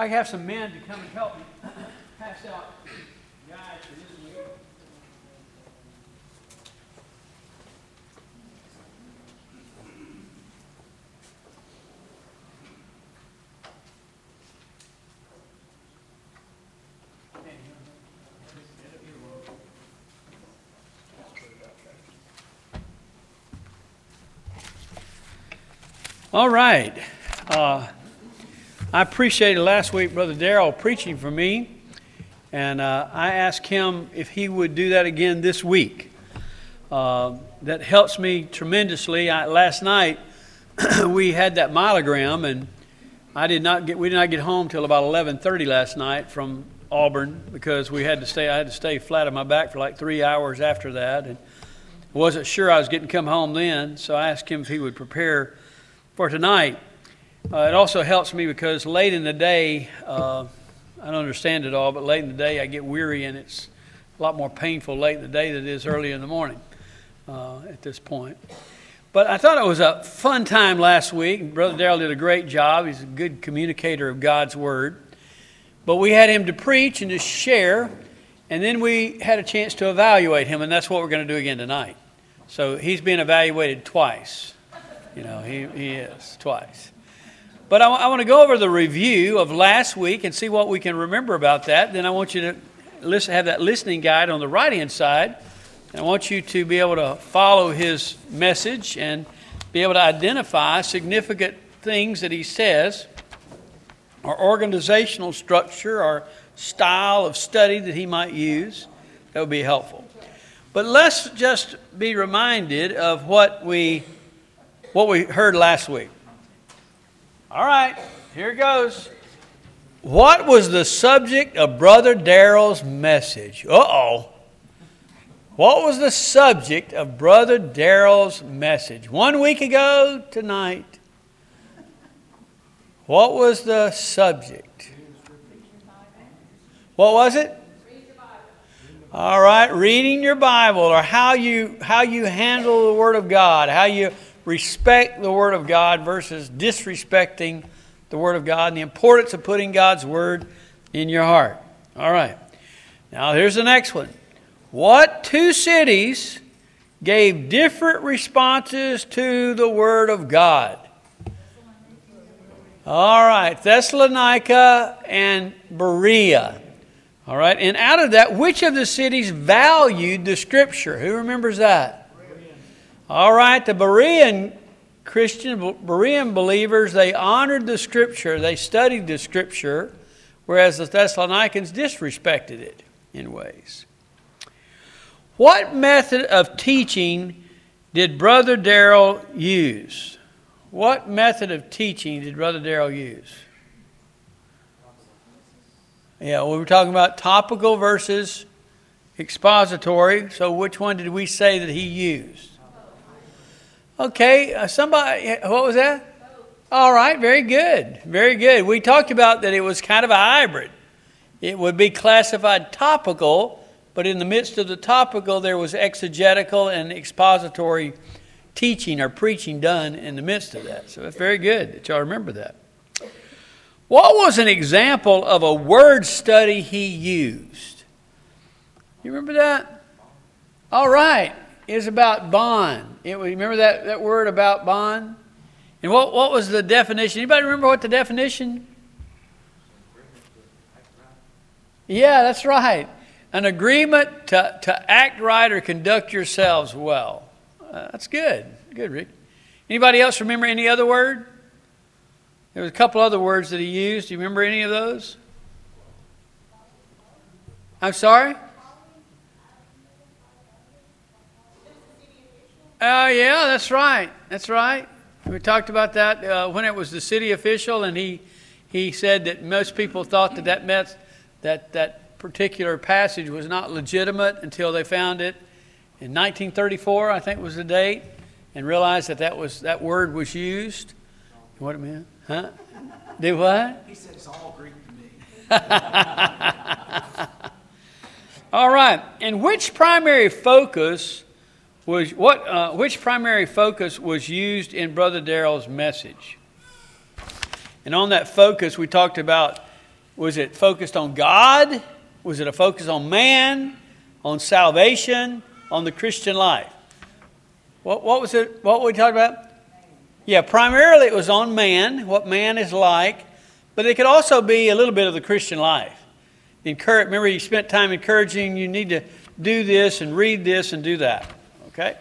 I have some men to come and help me pass out guides for this week. All right. Uh, I appreciated last week Brother Darrell preaching for me, and uh, I asked him if he would do that again this week. Uh, that helps me tremendously. I, last night we had that myelogram, and I did not get. We did not get home till about 11:30 last night from Auburn because we had to stay. I had to stay flat on my back for like three hours after that, and wasn't sure I was getting to come home then. So I asked him if he would prepare for tonight. Uh, it also helps me because late in the day, uh, I don't understand it all, but late in the day I get weary and it's a lot more painful late in the day than it is early in the morning uh, at this point. But I thought it was a fun time last week. Brother Darrell did a great job. He's a good communicator of God's Word. But we had him to preach and to share, and then we had a chance to evaluate him, and that's what we're going to do again tonight. So he's being evaluated twice. You know, he, he is twice. But I, want to go over the review of last week and see what we can remember about that. Then I want you to listen, have that listening guide on the right hand side. And I want you to be able to follow his message and be able to identify significant things that he says, or organizational structure, or style of study that he might use. That would be helpful. But let's just be reminded of what we what we heard last week. All right, here goes. What was the subject of Brother Darrell's message? Uh oh. What was the subject of Brother Darrell's message? One week ago tonight. What was the subject? What was it? All right, reading your Bible or how you how you handle the Word of God, how you respect the Word of God versus disrespecting the Word of God and the importance of putting God's Word in your heart. All right. Now, here's the next one. What two cities gave different responses to the Word of God? All right. Thessalonica and Berea. All right. And out of that, which of the cities valued the Scripture? Who remembers that? All right, the Berean Christian, Berean believers, they honored the Scripture, they studied the Scripture, whereas the Thessalonians disrespected it in ways. What method of teaching did Brother Darrell use? What method of teaching did Brother Darrell use? Yeah, we were talking about topical versus expository. So, which one did we say that he used? Okay, uh, somebody, what was that? All right, very good. Very good. We talked about that it was kind of a hybrid. It would be classified topical, but in the midst of the topical, there was exegetical and expository teaching or preaching done in the midst of that. So it's very good that y'all remember that. What was an example of a word study he used? You remember that? All right is about bond. It, remember that, that word about bond? And what, what was the definition? Anybody remember what the definition? Yeah, that's right. An agreement to, to act right or conduct yourselves well. Uh, that's good. Good, Rick. Anybody else remember any other word? There was a couple other words that he used. Do you remember any of those? I'm sorry? Uh, yeah, that's right. That's right. We talked about that uh, when it was the city official, and he, he said that most people thought that that meant that that particular passage was not legitimate until they found it in 1934, I think was the date, and realized that that, was, that word was used. What it meant? Huh? Did what? He said it's all Greek to me. all right. And which primary focus was what, uh, which primary focus was used in Brother Darrell's message? And on that focus, we talked about Was it focused on God? Was it a focus on man, on salvation, on the Christian life? What, what was it? What we talking about? Yeah, primarily it was on man, what man is like, but it could also be a little bit of the Christian life. Encourage, remember, you spent time encouraging, you need to do this and read this and do that. Okay?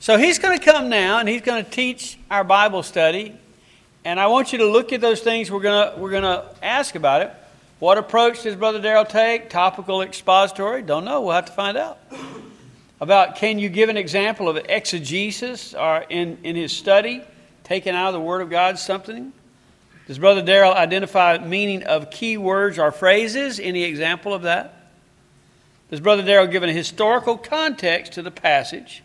So he's going to come now and he's going to teach our Bible study. And I want you to look at those things we're going to, we're going to ask about it. What approach does Brother Darrell take? Topical expository? Don't know. We'll have to find out. About can you give an example of exegesis or in, in his study, taking out of the Word of God something? Does Brother Darrell identify meaning of key words or phrases? Any example of that? Does Brother Darrell give a historical context to the passage?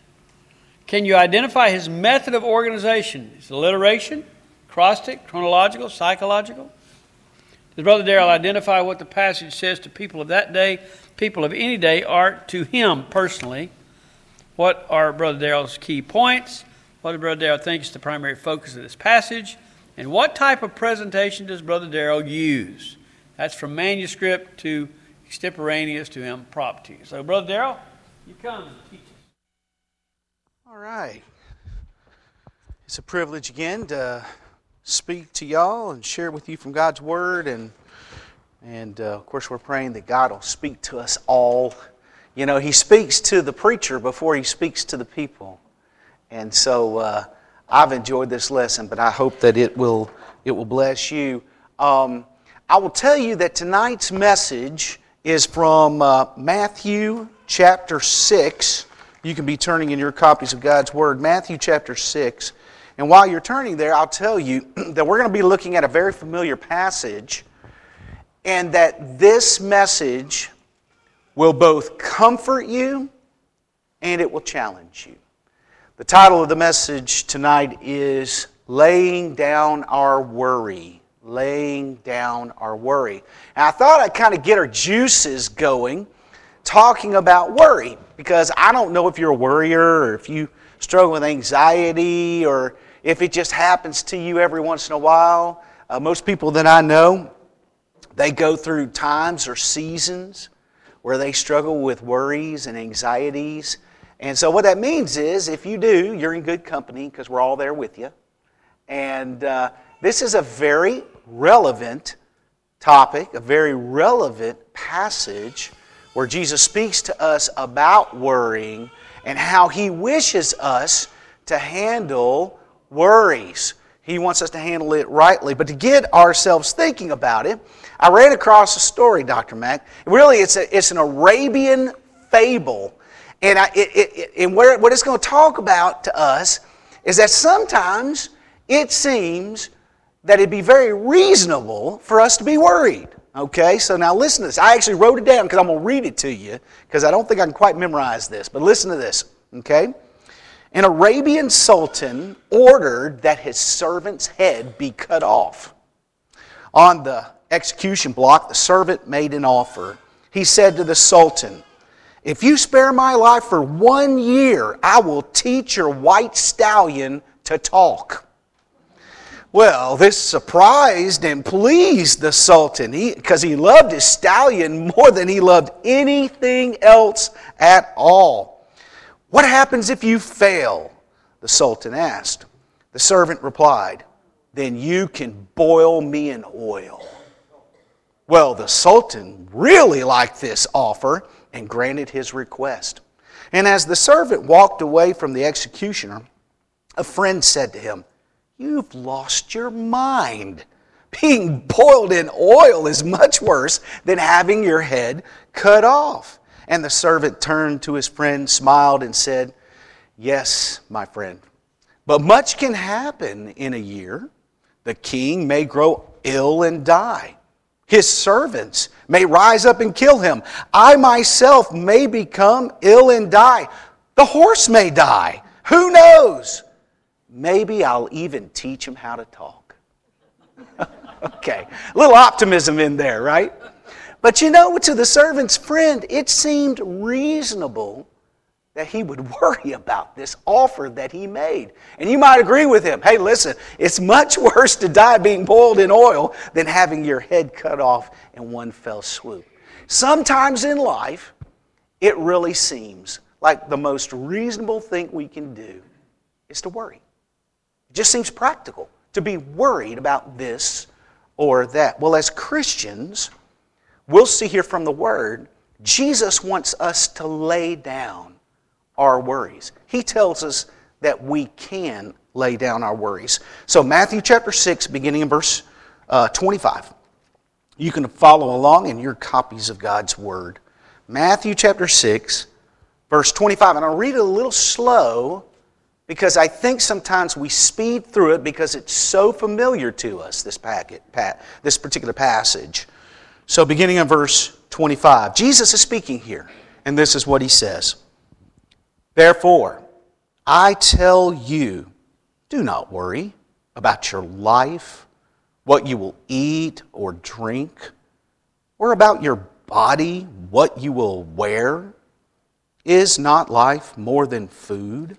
Can you identify his method of organization? His alliteration, acrostic, chronological, psychological? Does Brother Darrell identify what the passage says to people of that day, people of any day, are to him personally? What are Brother Darrell's key points? What does Brother Darrell think is the primary focus of this passage? And what type of presentation does Brother Darrell use? That's from manuscript to extemporaneous to impromptu. So, Brother Darrell, you come and teach us. All right. It's a privilege again to speak to y'all and share with you from God's Word. And, and uh, of course, we're praying that God will speak to us all. You know, He speaks to the preacher before He speaks to the people. And so uh, I've enjoyed this lesson, but I hope that it will, it will bless you. Um, I will tell you that tonight's message is from uh, Matthew chapter 6. You can be turning in your copies of God's Word, Matthew chapter 6. And while you're turning there, I'll tell you that we're going to be looking at a very familiar passage, and that this message will both comfort you and it will challenge you. The title of the message tonight is Laying Down Our Worry. Laying Down Our Worry. And I thought I'd kind of get our juices going talking about worry because I don't know if you're a worrier or if you struggle with anxiety or if it just happens to you every once in a while. Uh, most people that I know, they go through times or seasons where they struggle with worries and anxieties. And so, what that means is, if you do, you're in good company because we're all there with you. And uh, this is a very relevant topic, a very relevant passage where Jesus speaks to us about worrying and how he wishes us to handle worries. He wants us to handle it rightly. But to get ourselves thinking about it, I ran across a story, Dr. Mack. Really, it's, a, it's an Arabian fable. And, I, it, it, and where, what it's going to talk about to us is that sometimes it seems that it'd be very reasonable for us to be worried. Okay, so now listen to this. I actually wrote it down because I'm going to read it to you because I don't think I can quite memorize this. But listen to this. Okay? An Arabian sultan ordered that his servant's head be cut off. On the execution block, the servant made an offer. He said to the sultan, If you spare my life for one year, I will teach your white stallion to talk. Well, this surprised and pleased the Sultan because he, he loved his stallion more than he loved anything else at all. What happens if you fail? The Sultan asked. The servant replied, Then you can boil me in oil. Well, the Sultan really liked this offer and granted his request. And as the servant walked away from the executioner, a friend said to him, You've lost your mind. Being boiled in oil is much worse than having your head cut off. And the servant turned to his friend, smiled, and said, Yes, my friend, but much can happen in a year. The king may grow ill and die. His servants may rise up and kill him. I myself may become ill and die. The horse may die. Who knows? Maybe I'll even teach him how to talk. okay, a little optimism in there, right? But you know, to the servant's friend, it seemed reasonable that he would worry about this offer that he made. And you might agree with him. Hey, listen, it's much worse to die being boiled in oil than having your head cut off in one fell swoop. Sometimes in life, it really seems like the most reasonable thing we can do is to worry. It just seems practical to be worried about this or that. Well, as Christians, we'll see here from the Word, Jesus wants us to lay down our worries. He tells us that we can lay down our worries. So, Matthew chapter 6, beginning in verse uh, 25. You can follow along in your copies of God's Word. Matthew chapter 6, verse 25. And I'll read it a little slow because I think sometimes we speed through it because it's so familiar to us, this, packet, this particular passage. So, beginning in verse 25, Jesus is speaking here, and this is what he says Therefore, I tell you, do not worry about your life, what you will eat or drink, or about your body, what you will wear. Is not life more than food,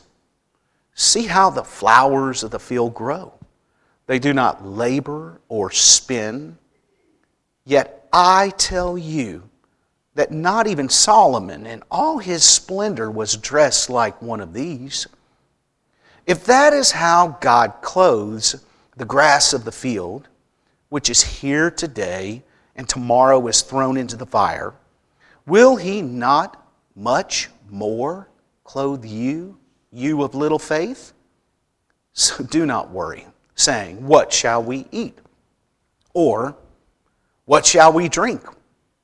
See how the flowers of the field grow. They do not labor or spin. Yet I tell you that not even Solomon in all his splendor was dressed like one of these. If that is how God clothes the grass of the field, which is here today and tomorrow is thrown into the fire, will he not much more clothe you, you of little faith? So do not worry, saying, What shall we eat? Or, what shall we drink?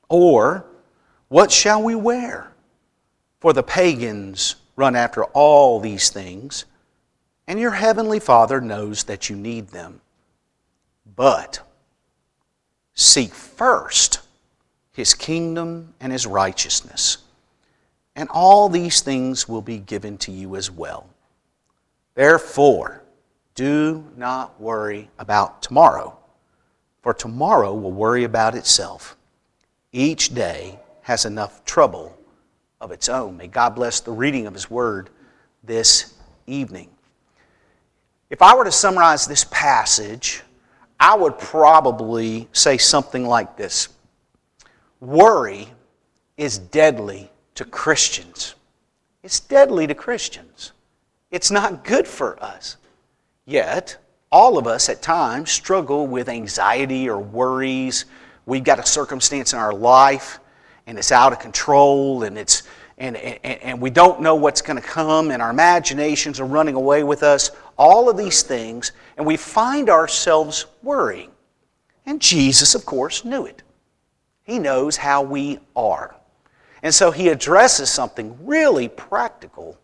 Or, what shall we wear? For the pagans run after all these things, and your heavenly Father knows that you need them. But seek first his kingdom and his righteousness, and all these things will be given to you as well. Therefore, do not worry about tomorrow for tomorrow will worry about itself. Each day has enough trouble of its own. May God bless the reading of His Word this evening. If I were to summarize this passage, I would probably say something like this Worry is deadly to Christians. It's deadly to Christians. It's not good for us. Yet, all of us at times struggle with anxiety or worries. We've got a circumstance in our life and it's out of control and it's and, and, and we don't know what's going to come and our imaginations are running away with us all of these things and we find ourselves worrying and jesus of course knew it he knows how we are and so he addresses something really practical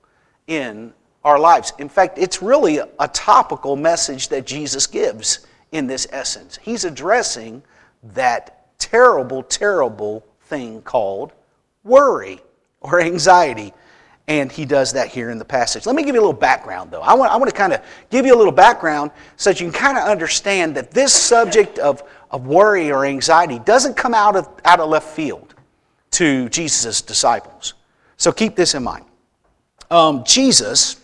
in our lives. In fact, it's really a topical message that Jesus gives in this essence. He's addressing that terrible, terrible thing called worry or anxiety. And he does that here in the passage. Let me give you a little background, though. I want, I want to kind of give you a little background so that you can kind of understand that this subject of, of worry or anxiety doesn't come out of, out of left field to Jesus' disciples. So keep this in mind. Um, Jesus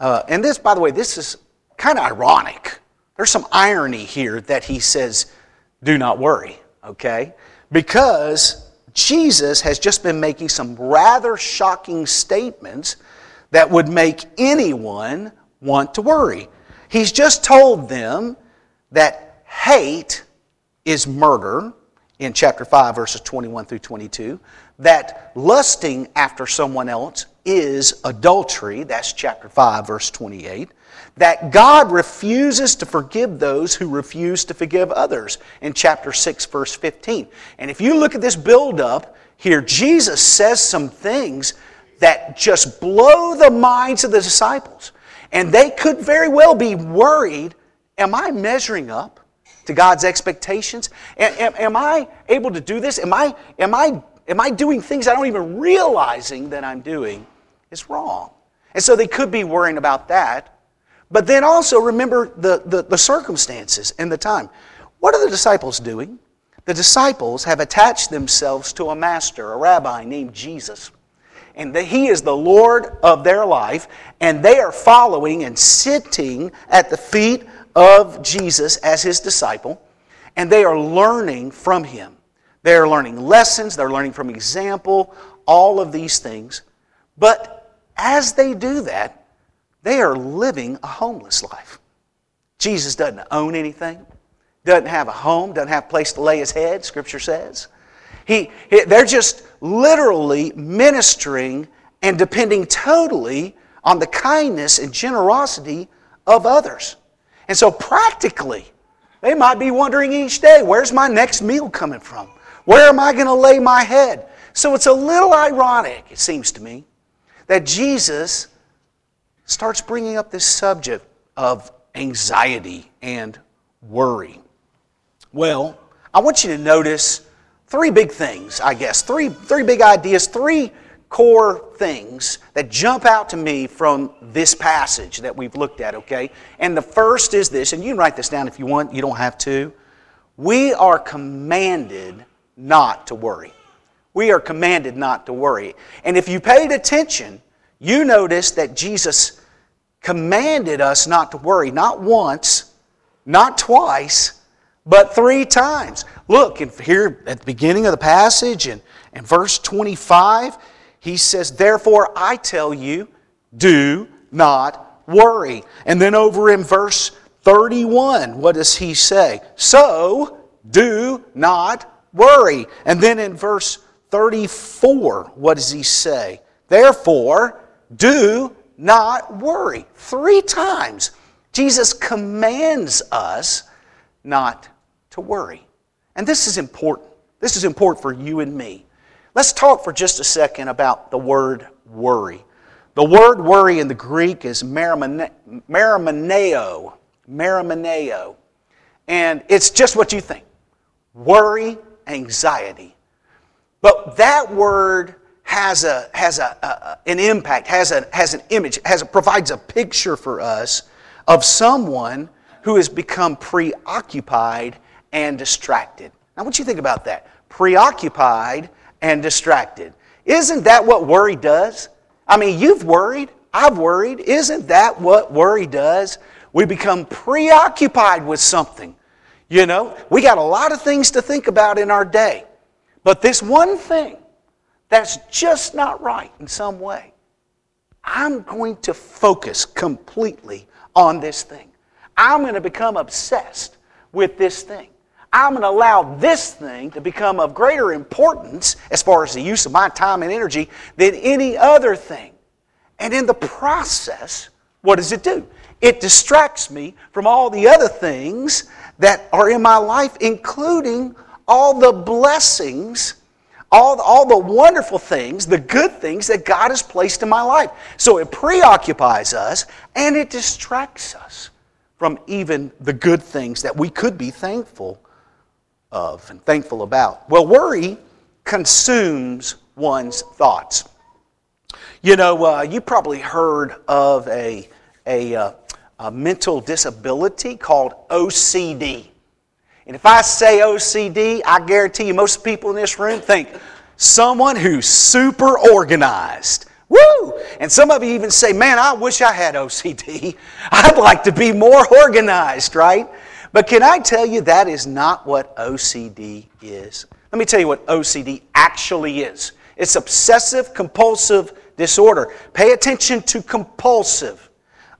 uh, and this, by the way, this is kind of ironic. There's some irony here that he says, do not worry, okay? Because Jesus has just been making some rather shocking statements that would make anyone want to worry. He's just told them that hate is murder in chapter 5, verses 21 through 22, that lusting after someone else is adultery. That's chapter 5, verse 28. That God refuses to forgive those who refuse to forgive others in chapter 6, verse 15. And if you look at this build up here, Jesus says some things that just blow the minds of the disciples. And they could very well be worried Am I measuring up to God's expectations? Am, am, I able to do this? Am I, am, I, am I doing things I don't even realizing that I'm doing is wrong? And so they could be worrying about that. But then also remember the, the, the circumstances and the time. What are the disciples doing? The disciples have attached themselves to a master, a rabbi named Jesus and that He is the Lord of their life, and they are following and sitting at the feet of Jesus as His disciple, and they are learning from Him. They are learning lessons, they're learning from example, all of these things. But as they do that, they are living a homeless life. Jesus doesn't own anything, doesn't have a home, doesn't have a place to lay his head, Scripture says. He, they're just literally ministering and depending totally on the kindness and generosity of others. And so, practically, they might be wondering each day where's my next meal coming from? Where am I going to lay my head? So, it's a little ironic, it seems to me, that Jesus starts bringing up this subject of anxiety and worry. Well, I want you to notice three big things, I guess. Three, three big ideas, three core things that jump out to me from this passage that we've looked at, okay? And the first is this, and you can write this down if you want, you don't have to. We are commanded not to worry. We are commanded not to worry. And if you paid attention, you noticed that Jesus commanded us not to worry, not once, not twice, but three times. Look, here at the beginning of the passage and, and verse 25, he says, Therefore I tell you, do not worry. And then over in verse 31, what does he say? So do not worry. And then in verse 34, what does he say? Therefore, do not worry. Three times, Jesus commands us not to worry. And this is important. This is important for you and me. Let's talk for just a second about the word worry. The word worry in the Greek is marimoneo. Marimoneo. And it's just what you think worry, anxiety. But that word has, a, has a, a, an impact, has, a, has an image, has a, provides a picture for us of someone who has become preoccupied and distracted. Now, what do you think about that? Preoccupied and distracted. Isn't that what worry does? I mean, you've worried, I've worried. Isn't that what worry does? We become preoccupied with something. You know, we got a lot of things to think about in our day. But this one thing that's just not right in some way, I'm going to focus completely on this thing. I'm going to become obsessed with this thing. I'm going to allow this thing to become of greater importance as far as the use of my time and energy than any other thing. And in the process, what does it do? It distracts me from all the other things that are in my life, including all the blessings, all, all the wonderful things, the good things that God has placed in my life. So it preoccupies us and it distracts us from even the good things that we could be thankful of and thankful about? Well, worry consumes one's thoughts. You know, uh, you probably heard of a, a, uh, a mental disability called OCD. And if I say OCD, I guarantee you most people in this room think someone who's super organized. Woo! And some of you even say, man, I wish I had OCD. I'd like to be more organized, right? But can I tell you that is not what OCD is? Let me tell you what OCD actually is it's obsessive compulsive disorder. Pay attention to compulsive,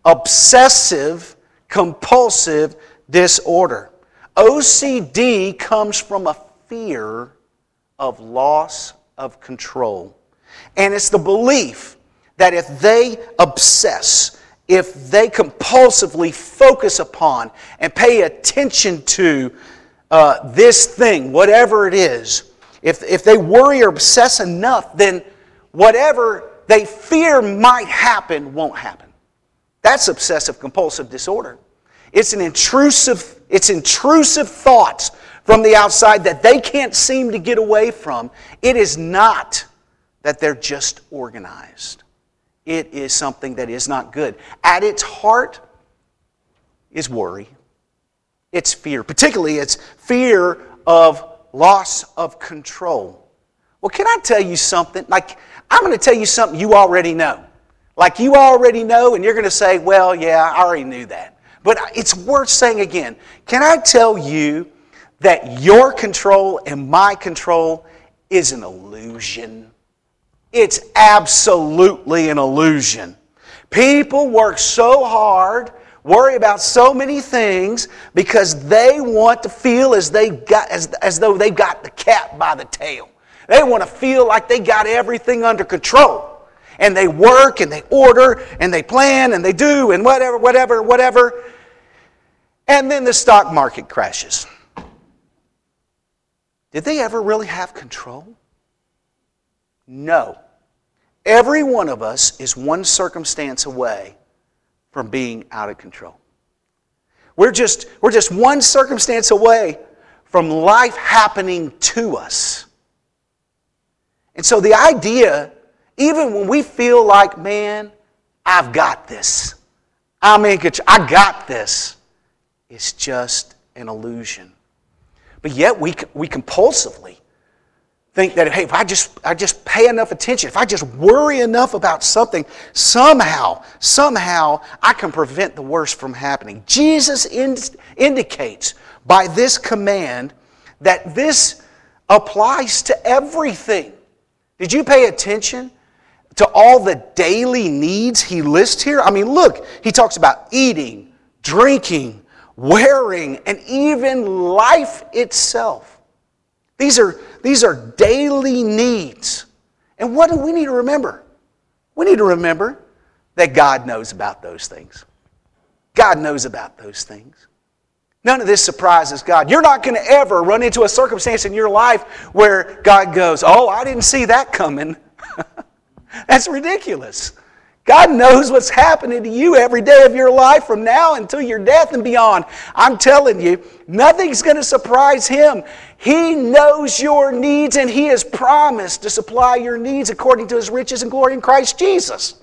obsessive compulsive disorder. OCD comes from a fear of loss of control. And it's the belief that if they obsess, if they compulsively focus upon and pay attention to uh, this thing, whatever it is, if, if they worry or obsess enough, then whatever they fear might happen won't happen. That's obsessive compulsive disorder. It's an intrusive, it's intrusive thoughts from the outside that they can't seem to get away from. It is not that they're just organized. It is something that is not good. At its heart is worry. It's fear. Particularly, it's fear of loss of control. Well, can I tell you something? Like, I'm going to tell you something you already know. Like, you already know, and you're going to say, well, yeah, I already knew that. But it's worth saying again. Can I tell you that your control and my control is an illusion? It's absolutely an illusion. People work so hard worry about so many things because they want to feel as, they got, as, as though they've got the cat by the tail. They want to feel like they got everything under control. And they work and they order and they plan and they do and whatever, whatever, whatever. And then the stock market crashes. Did they ever really have control? No. Every one of us is one circumstance away from being out of control. We're just, we're just one circumstance away from life happening to us. And so the idea, even when we feel like, man, I've got this, I'm in control, I got this, it's just an illusion. But yet we, we compulsively think that, hey, if I just, I just pay enough attention, if I just worry enough about something, somehow, somehow I can prevent the worst from happening. Jesus ind- indicates by this command that this applies to everything. Did you pay attention to all the daily needs he lists here? I mean, look, he talks about eating, drinking, wearing, and even life itself. These are, these are daily needs. And what do we need to remember? We need to remember that God knows about those things. God knows about those things. None of this surprises God. You're not going to ever run into a circumstance in your life where God goes, Oh, I didn't see that coming. That's ridiculous. God knows what's happening to you every day of your life from now until your death and beyond. I'm telling you, nothing's going to surprise Him. He knows your needs and He has promised to supply your needs according to His riches and glory in Christ Jesus.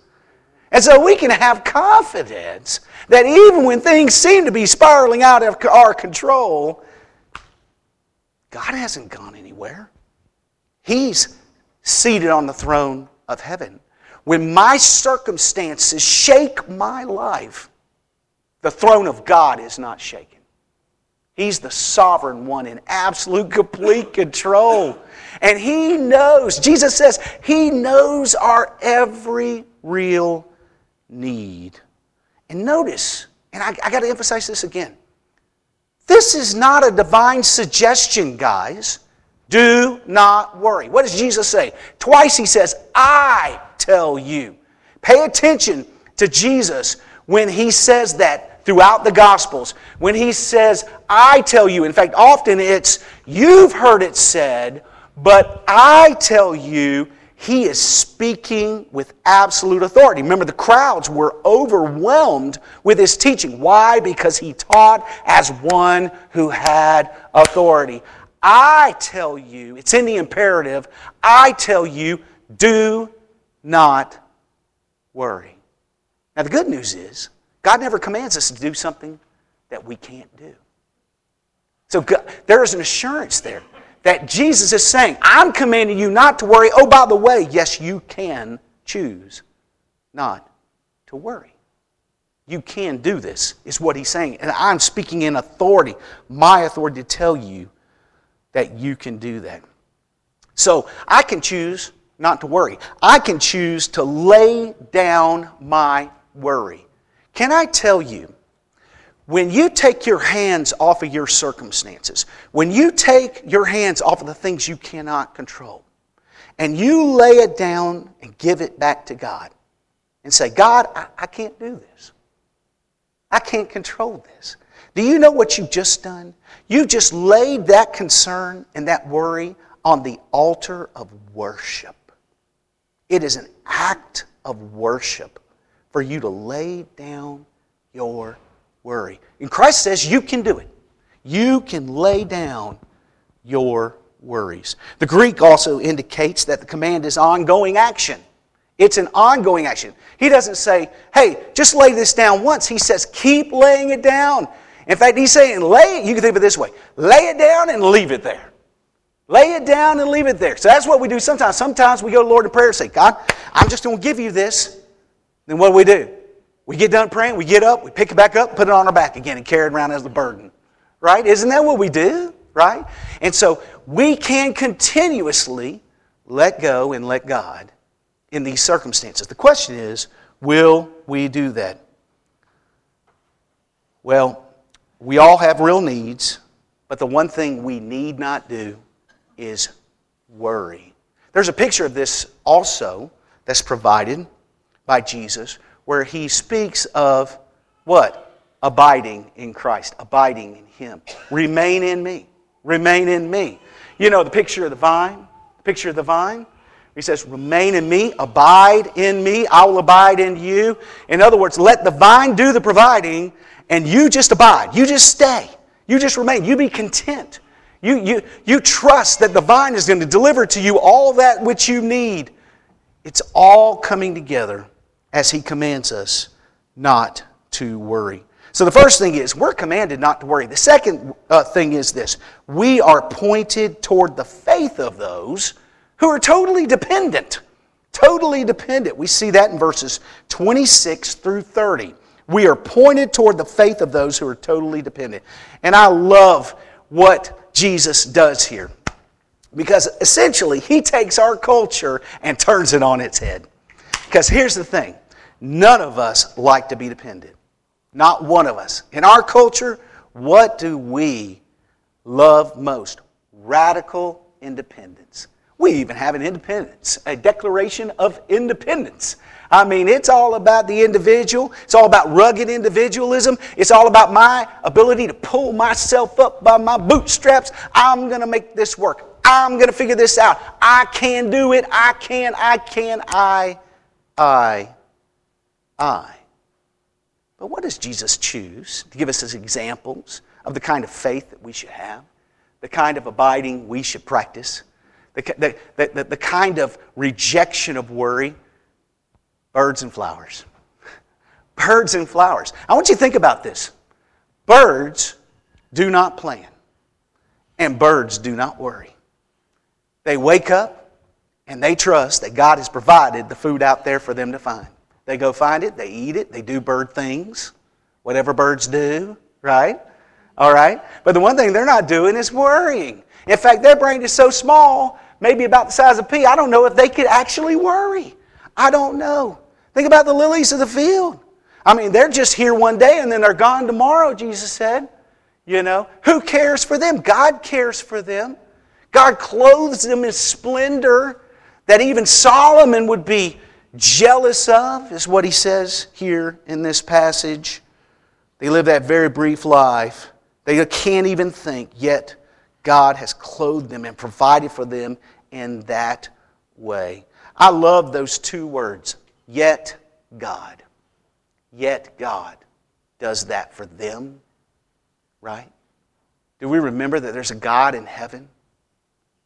And so we can have confidence that even when things seem to be spiraling out of our control, God hasn't gone anywhere. He's seated on the throne of heaven. When my circumstances shake my life, the throne of God is not shaken. He's the sovereign one in absolute, complete control. And He knows, Jesus says, He knows our every real need. And notice, and I, I got to emphasize this again this is not a divine suggestion, guys. Do not worry. What does Jesus say? Twice he says, I tell you. Pay attention to Jesus when he says that throughout the Gospels. When he says, I tell you. In fact, often it's, you've heard it said, but I tell you, he is speaking with absolute authority. Remember, the crowds were overwhelmed with his teaching. Why? Because he taught as one who had authority. I tell you, it's in the imperative, I tell you, do not worry. Now, the good news is, God never commands us to do something that we can't do. So God, there is an assurance there that Jesus is saying, I'm commanding you not to worry. Oh, by the way, yes, you can choose not to worry. You can do this, is what he's saying. And I'm speaking in authority, my authority to tell you that you can do that. So I can choose not to worry. I can choose to lay down my worry. Can I tell you, when you take your hands off of your circumstances, when you take your hands off of the things you cannot control, and you lay it down and give it back to God and say, God, I, I can't do this. I can't control this. Do you know what you've just done? You just laid that concern and that worry on the altar of worship. It is an act of worship for you to lay down your worry. And Christ says you can do it. You can lay down your worries. The Greek also indicates that the command is ongoing action. It's an ongoing action. He doesn't say, hey, just lay this down once. He says, keep laying it down. In fact, he's saying, lay it, you can think of it this way lay it down and leave it there. Lay it down and leave it there. So that's what we do sometimes. Sometimes we go to Lord in prayer and say, God, I'm just going to give you this. Then what do we do? We get done praying, we get up, we pick it back up, put it on our back again, and carry it around as a burden. Right? Isn't that what we do? Right? And so we can continuously let go and let God in these circumstances. The question is, will we do that? Well, we all have real needs, but the one thing we need not do is worry. There's a picture of this also that's provided by Jesus where he speaks of what? Abiding in Christ, abiding in Him. Remain in me. Remain in me. You know the picture of the vine? The picture of the vine? He says, Remain in me, abide in me, I will abide in you. In other words, let the vine do the providing, and you just abide. You just stay. You just remain. You be content. You, you, you trust that the vine is going to deliver to you all that which you need. It's all coming together as He commands us not to worry. So the first thing is, we're commanded not to worry. The second uh, thing is this we are pointed toward the faith of those who are totally dependent. Totally dependent. We see that in verses 26 through 30. We are pointed toward the faith of those who are totally dependent. And I love what Jesus does here. Because essentially, he takes our culture and turns it on its head. Because here's the thing none of us like to be dependent. Not one of us. In our culture, what do we love most? Radical independence. We even have an independence, a declaration of independence. I mean, it's all about the individual. It's all about rugged individualism. It's all about my ability to pull myself up by my bootstraps. I'm going to make this work. I'm going to figure this out. I can do it. I can, I can, I, I, I. But what does Jesus choose to give us as examples of the kind of faith that we should have, the kind of abiding we should practice, the, the, the, the kind of rejection of worry? Birds and flowers. Birds and flowers. I want you to think about this. Birds do not plan, and birds do not worry. They wake up and they trust that God has provided the food out there for them to find. They go find it, they eat it, they do bird things, whatever birds do, right? All right? But the one thing they're not doing is worrying. In fact, their brain is so small, maybe about the size of pea, I don't know if they could actually worry. I don't know. Think about the lilies of the field. I mean, they're just here one day and then they're gone tomorrow, Jesus said. You know, who cares for them? God cares for them. God clothes them in splendor that even Solomon would be jealous of, is what he says here in this passage. They live that very brief life. They can't even think, yet God has clothed them and provided for them in that way. I love those two words Yet God. Yet God does that for them, right? Do we remember that there's a God in heaven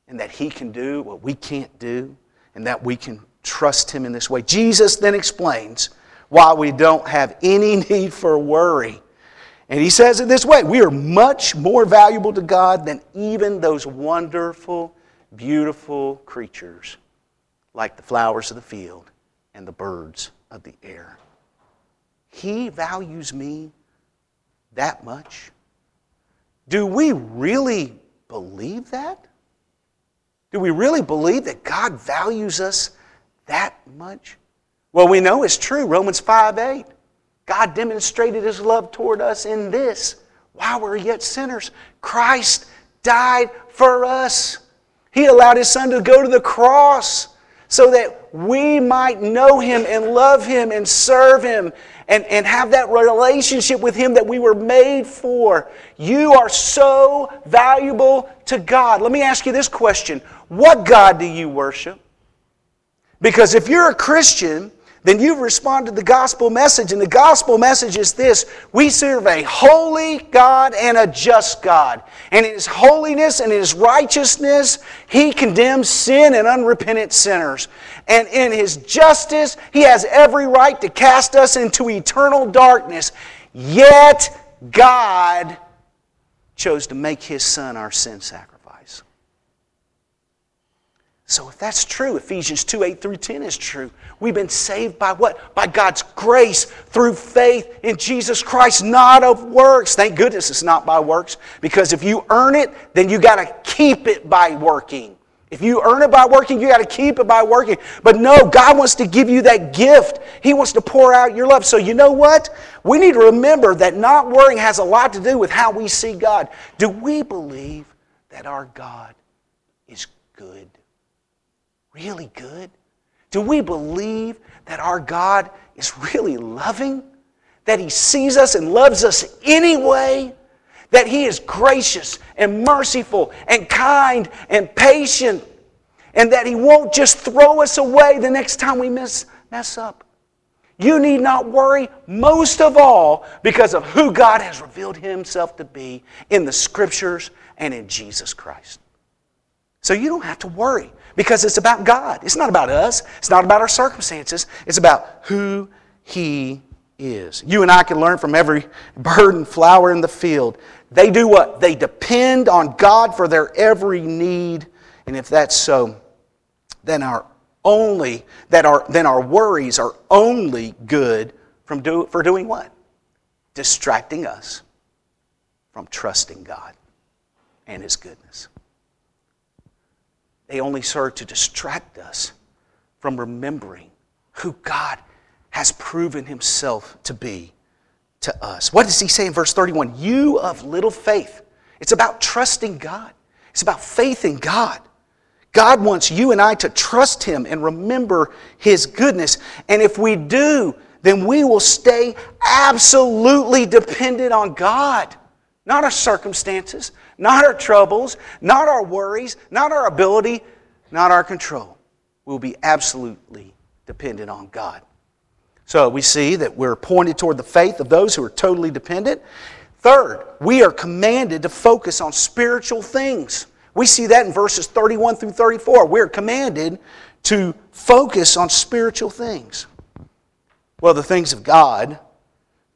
and that He can do what we can't do and that we can trust Him in this way? Jesus then explains why we don't have any need for worry. And He says it this way We are much more valuable to God than even those wonderful, beautiful creatures like the flowers of the field and the birds of the air. He values me that much? Do we really believe that? Do we really believe that God values us that much? Well, we know it's true. Romans 5 8. God demonstrated his love toward us in this. While we are yet sinners, Christ died for us. He allowed his son to go to the cross so that we might know him and love him and serve him and, and have that relationship with him that we were made for. You are so valuable to God. Let me ask you this question What God do you worship? Because if you're a Christian, then you've responded to the gospel message. And the gospel message is this we serve a holy God and a just God. And in His holiness and His righteousness, He condemns sin and unrepentant sinners. And in His justice, He has every right to cast us into eternal darkness. Yet, God chose to make His Son our sin sacrifice. So if that's true, Ephesians 2 8 through 10 is true. We've been saved by what? By God's grace through faith in Jesus Christ, not of works. Thank goodness it's not by works, because if you earn it, then you got to keep it by working. If you earn it by working, you got to keep it by working. But no, God wants to give you that gift. He wants to pour out your love. So you know what? We need to remember that not worrying has a lot to do with how we see God. Do we believe that our God is good? Really good? Do we believe that our God is really loving? That He sees us and loves us anyway? That He is gracious and merciful and kind and patient? And that He won't just throw us away the next time we miss, mess up? You need not worry, most of all, because of who God has revealed Himself to be in the Scriptures and in Jesus Christ. So you don't have to worry because it's about God. It's not about us, it's not about our circumstances, it's about who He is. You and I can learn from every bird and flower in the field. They do what? They depend on God for their every need. And if that's so, then our only that our then our worries are only good from do, for doing what? Distracting us from trusting God and His goodness. They only serve to distract us from remembering who God has proven himself to be to us. What does he say in verse 31? You of little faith. It's about trusting God, it's about faith in God. God wants you and I to trust him and remember his goodness. And if we do, then we will stay absolutely dependent on God, not our circumstances, not our troubles, not our worries, not our ability, not our control. We'll be absolutely dependent on God. So we see that we're pointed toward the faith of those who are totally dependent. Third, we are commanded to focus on spiritual things. We see that in verses 31 through 34. We're commanded to focus on spiritual things. Well, the things of God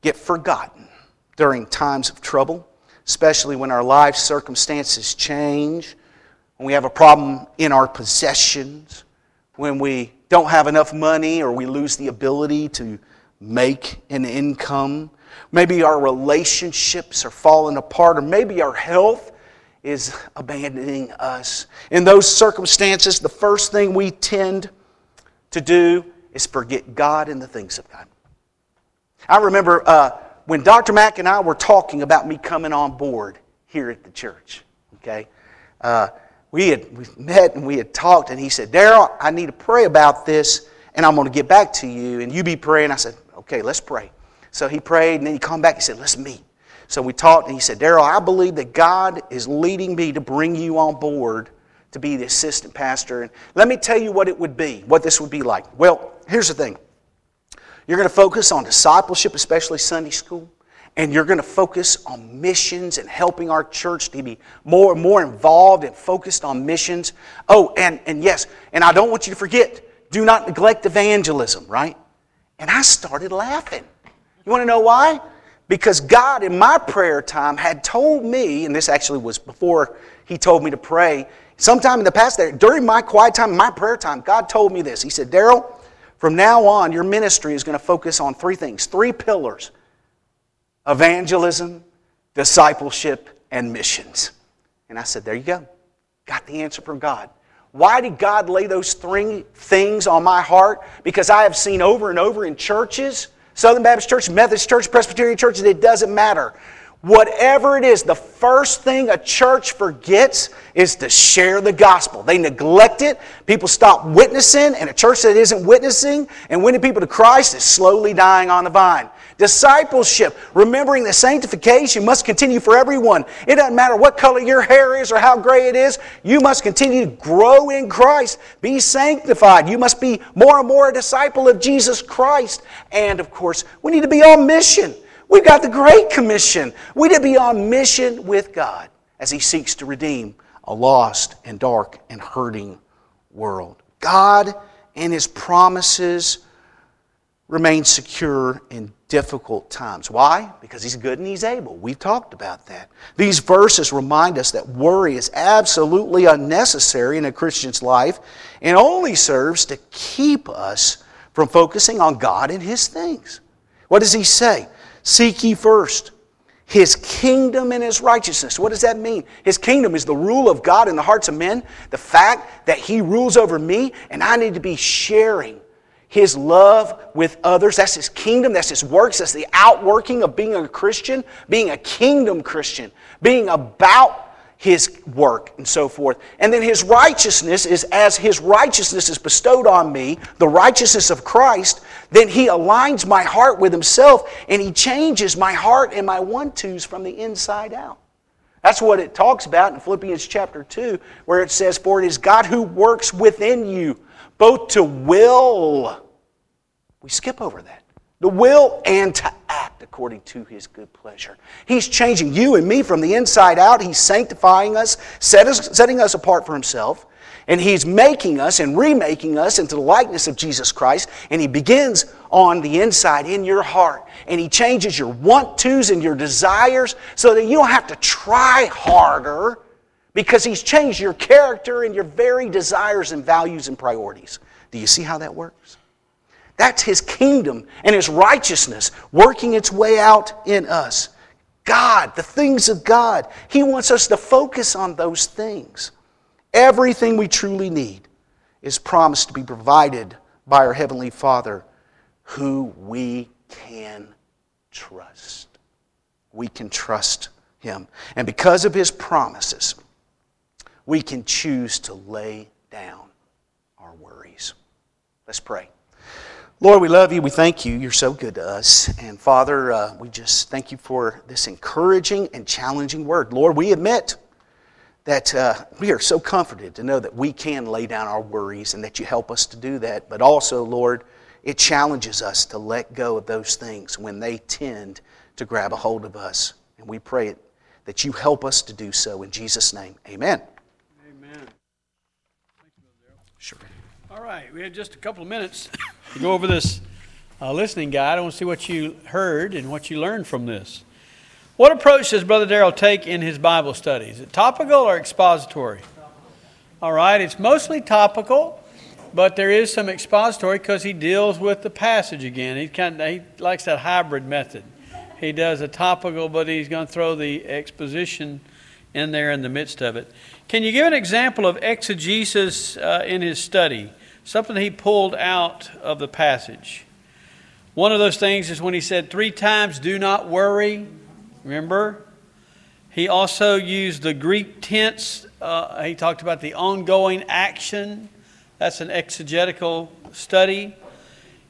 get forgotten during times of trouble especially when our life circumstances change, when we have a problem in our possessions, when we don't have enough money or we lose the ability to make an income. Maybe our relationships are falling apart, or maybe our health is abandoning us. In those circumstances, the first thing we tend to do is forget God and the things of God. I remember uh, when Dr. Mack and I were talking about me coming on board here at the church, okay, uh, we had we met and we had talked, and he said, Daryl, I need to pray about this, and I'm going to get back to you, and you be praying. I said, okay, let's pray. So he prayed, and then he come back. He said, let's meet. So we talked, and he said, Daryl, I believe that God is leading me to bring you on board to be the assistant pastor. And let me tell you what it would be, what this would be like. Well, here's the thing. You're going to focus on discipleship, especially Sunday school. And you're going to focus on missions and helping our church to be more and more involved and focused on missions. Oh, and, and yes, and I don't want you to forget do not neglect evangelism, right? And I started laughing. You want to know why? Because God, in my prayer time, had told me, and this actually was before He told me to pray, sometime in the past there, during my quiet time, my prayer time, God told me this. He said, Daryl, from now on, your ministry is going to focus on three things, three pillars evangelism, discipleship, and missions. And I said, There you go. Got the answer from God. Why did God lay those three things on my heart? Because I have seen over and over in churches, Southern Baptist Church, Methodist Church, Presbyterian churches, it doesn't matter. Whatever it is, the first thing a church forgets is to share the gospel. They neglect it. People stop witnessing, and a church that isn't witnessing and winning people to Christ is slowly dying on the vine. Discipleship, remembering that sanctification must continue for everyone. It doesn't matter what color your hair is or how gray it is, you must continue to grow in Christ. Be sanctified. You must be more and more a disciple of Jesus Christ. And of course, we need to be on mission. We've got the Great Commission. We to be on mission with God as He seeks to redeem a lost and dark and hurting world. God and His promises remain secure in difficult times. Why? Because He's good and He's able. We've talked about that. These verses remind us that worry is absolutely unnecessary in a Christian's life and only serves to keep us from focusing on God and His things. What does He say? Seek ye first his kingdom and his righteousness. What does that mean? His kingdom is the rule of God in the hearts of men, the fact that he rules over me, and I need to be sharing his love with others. That's his kingdom, that's his works, that's the outworking of being a Christian, being a kingdom Christian, being about his work and so forth. And then his righteousness is as his righteousness is bestowed on me, the righteousness of Christ, then he aligns my heart with himself and he changes my heart and my one twos from the inside out. That's what it talks about in Philippians chapter 2, where it says, For it is God who works within you, both to will. We skip over that the will and to act according to his good pleasure. He's changing you and me from the inside out. He's sanctifying us, setting us apart for himself, and he's making us and remaking us into the likeness of Jesus Christ. And he begins on the inside in your heart. And he changes your want tos and your desires so that you don't have to try harder because he's changed your character and your very desires and values and priorities. Do you see how that works? That's His kingdom and His righteousness working its way out in us. God, the things of God. He wants us to focus on those things. Everything we truly need is promised to be provided by our Heavenly Father, who we can trust. We can trust Him. And because of His promises, we can choose to lay down our worries. Let's pray. Lord, we love you. We thank you. You're so good to us. And Father, uh, we just thank you for this encouraging and challenging word. Lord, we admit that uh, we are so comforted to know that we can lay down our worries and that you help us to do that. But also, Lord, it challenges us to let go of those things when they tend to grab a hold of us. And we pray that you help us to do so. In Jesus' name, amen. Amen. Sure. All right, we have just a couple of minutes to go over this uh, listening guide. I want to see what you heard and what you learned from this. What approach does Brother Darrell take in his Bible studies? Is it topical or expository? All right, it's mostly topical, but there is some expository because he deals with the passage again. He kind of, he likes that hybrid method. He does a topical, but he's going to throw the exposition in there in the midst of it. Can you give an example of exegesis uh, in his study? Something he pulled out of the passage. One of those things is when he said three times, do not worry. Remember? He also used the Greek tense. Uh, he talked about the ongoing action. That's an exegetical study.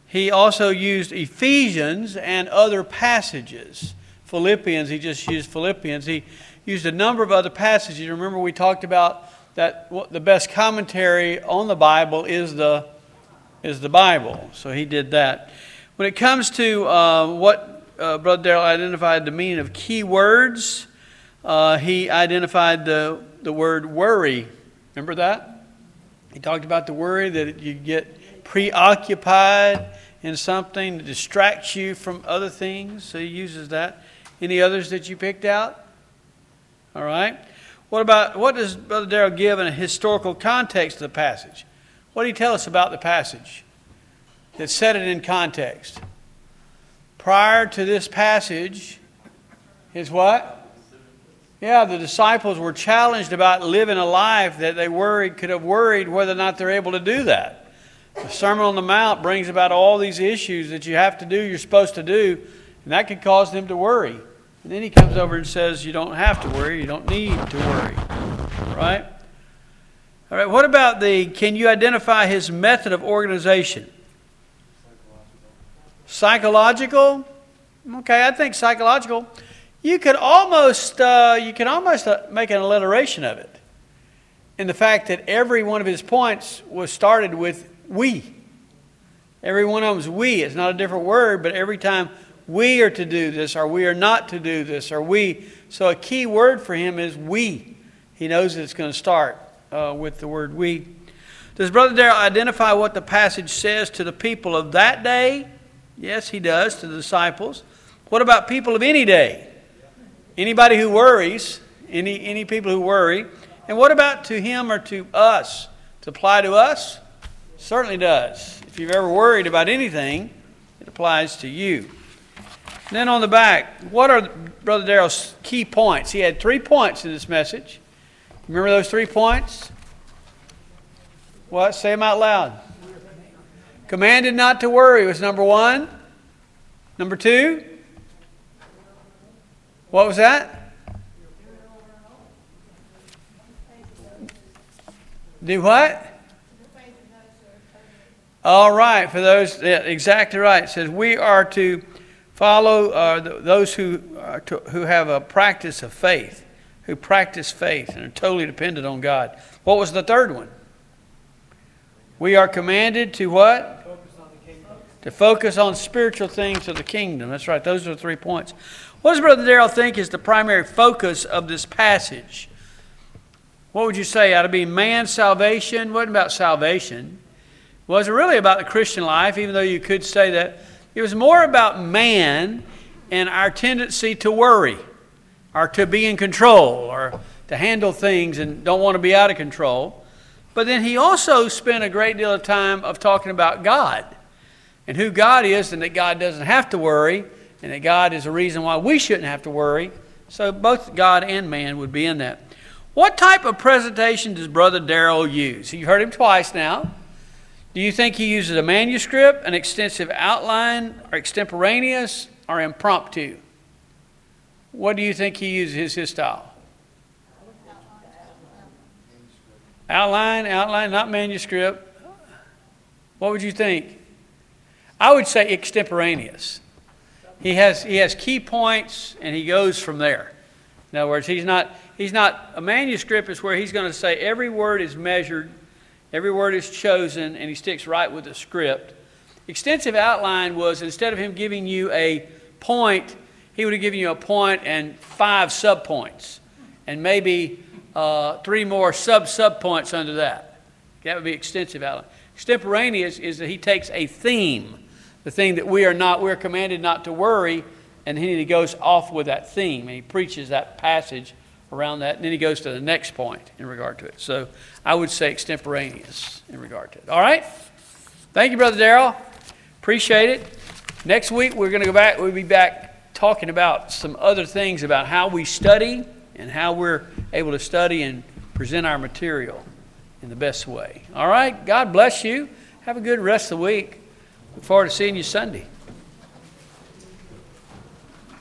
He also used Ephesians and other passages. Philippians, he just used Philippians. He used a number of other passages. Remember, we talked about that the best commentary on the Bible is the is the Bible. So he did that. When it comes to uh, what uh, Brother Darrell identified the meaning of key words, uh, he identified the the word worry. Remember that? He talked about the worry that you get preoccupied in something that distracts you from other things. So he uses that. Any others that you picked out? All right. What about what does Brother Darrell give in a historical context to the passage? What did he tell us about the passage that set it in context? Prior to this passage, is what? Yeah, the disciples were challenged about living a life that they worried could have worried whether or not they're able to do that. The Sermon on the Mount brings about all these issues that you have to do, you're supposed to do, and that could cause them to worry. And then he comes over and says, You don't have to worry, you don't need to worry. Right? All right, what about the can you identify his method of organization? Psychological. Okay, I think psychological. You could almost uh, you can almost uh, make an alliteration of it, in the fact that every one of his points was started with "we." Every one of them is "we." It's not a different word, but every time we are to do this, or we are not to do this, or we. So a key word for him is "we." He knows it's going to start uh, with the word "we." Does Brother Darrell identify what the passage says to the people of that day? Yes, he does to the disciples. What about people of any day? Anybody who worries, any, any people who worry. And what about to him or to us? To apply to us? Certainly does. If you've ever worried about anything, it applies to you. Then on the back, what are Brother Darrell's key points? He had three points in this message. Remember those three points? What? Say them out loud. Commanded not to worry was number one. Number two? What was that? Do what? All right, for those, yeah, exactly right. It says we are to follow uh, those who, to, who have a practice of faith, who practice faith and are totally dependent on God. What was the third one? We are commanded to what? to focus on spiritual things of the kingdom. That's right, those are the three points. What does Brother Darrell think is the primary focus of this passage? What would you say? Ought to be man's salvation? What about salvation? Was it really about the Christian life, even though you could say that? It was more about man and our tendency to worry or to be in control or to handle things and don't want to be out of control. But then he also spent a great deal of time of talking about God and who God is and that God doesn't have to worry and that God is a reason why we shouldn't have to worry. So both God and man would be in that. What type of presentation does Brother Darrell use? You've heard him twice now. Do you think he uses a manuscript, an extensive outline, or extemporaneous, or impromptu? What do you think he uses his style? Outline, outline, not manuscript. What would you think? I would say extemporaneous. He has, he has key points and he goes from there. In other words, he's not, he's not, a manuscript is where he's going to say every word is measured, every word is chosen, and he sticks right with the script. Extensive outline was instead of him giving you a point, he would have given you a point and five subpoints, and maybe uh, three more sub sub points under that. That would be extensive outline. Extemporaneous is that he takes a theme, the thing that we are not, we're commanded not to worry, and then he goes off with that theme and he preaches that passage around that, and then he goes to the next point in regard to it. So I would say extemporaneous in regard to it. All right? Thank you, Brother Darrell. Appreciate it. Next week we're going to go back, we'll be back talking about some other things about how we study and how we're able to study and present our material in the best way. All right? God bless you. Have a good rest of the week. Look forward to seeing you Sunday.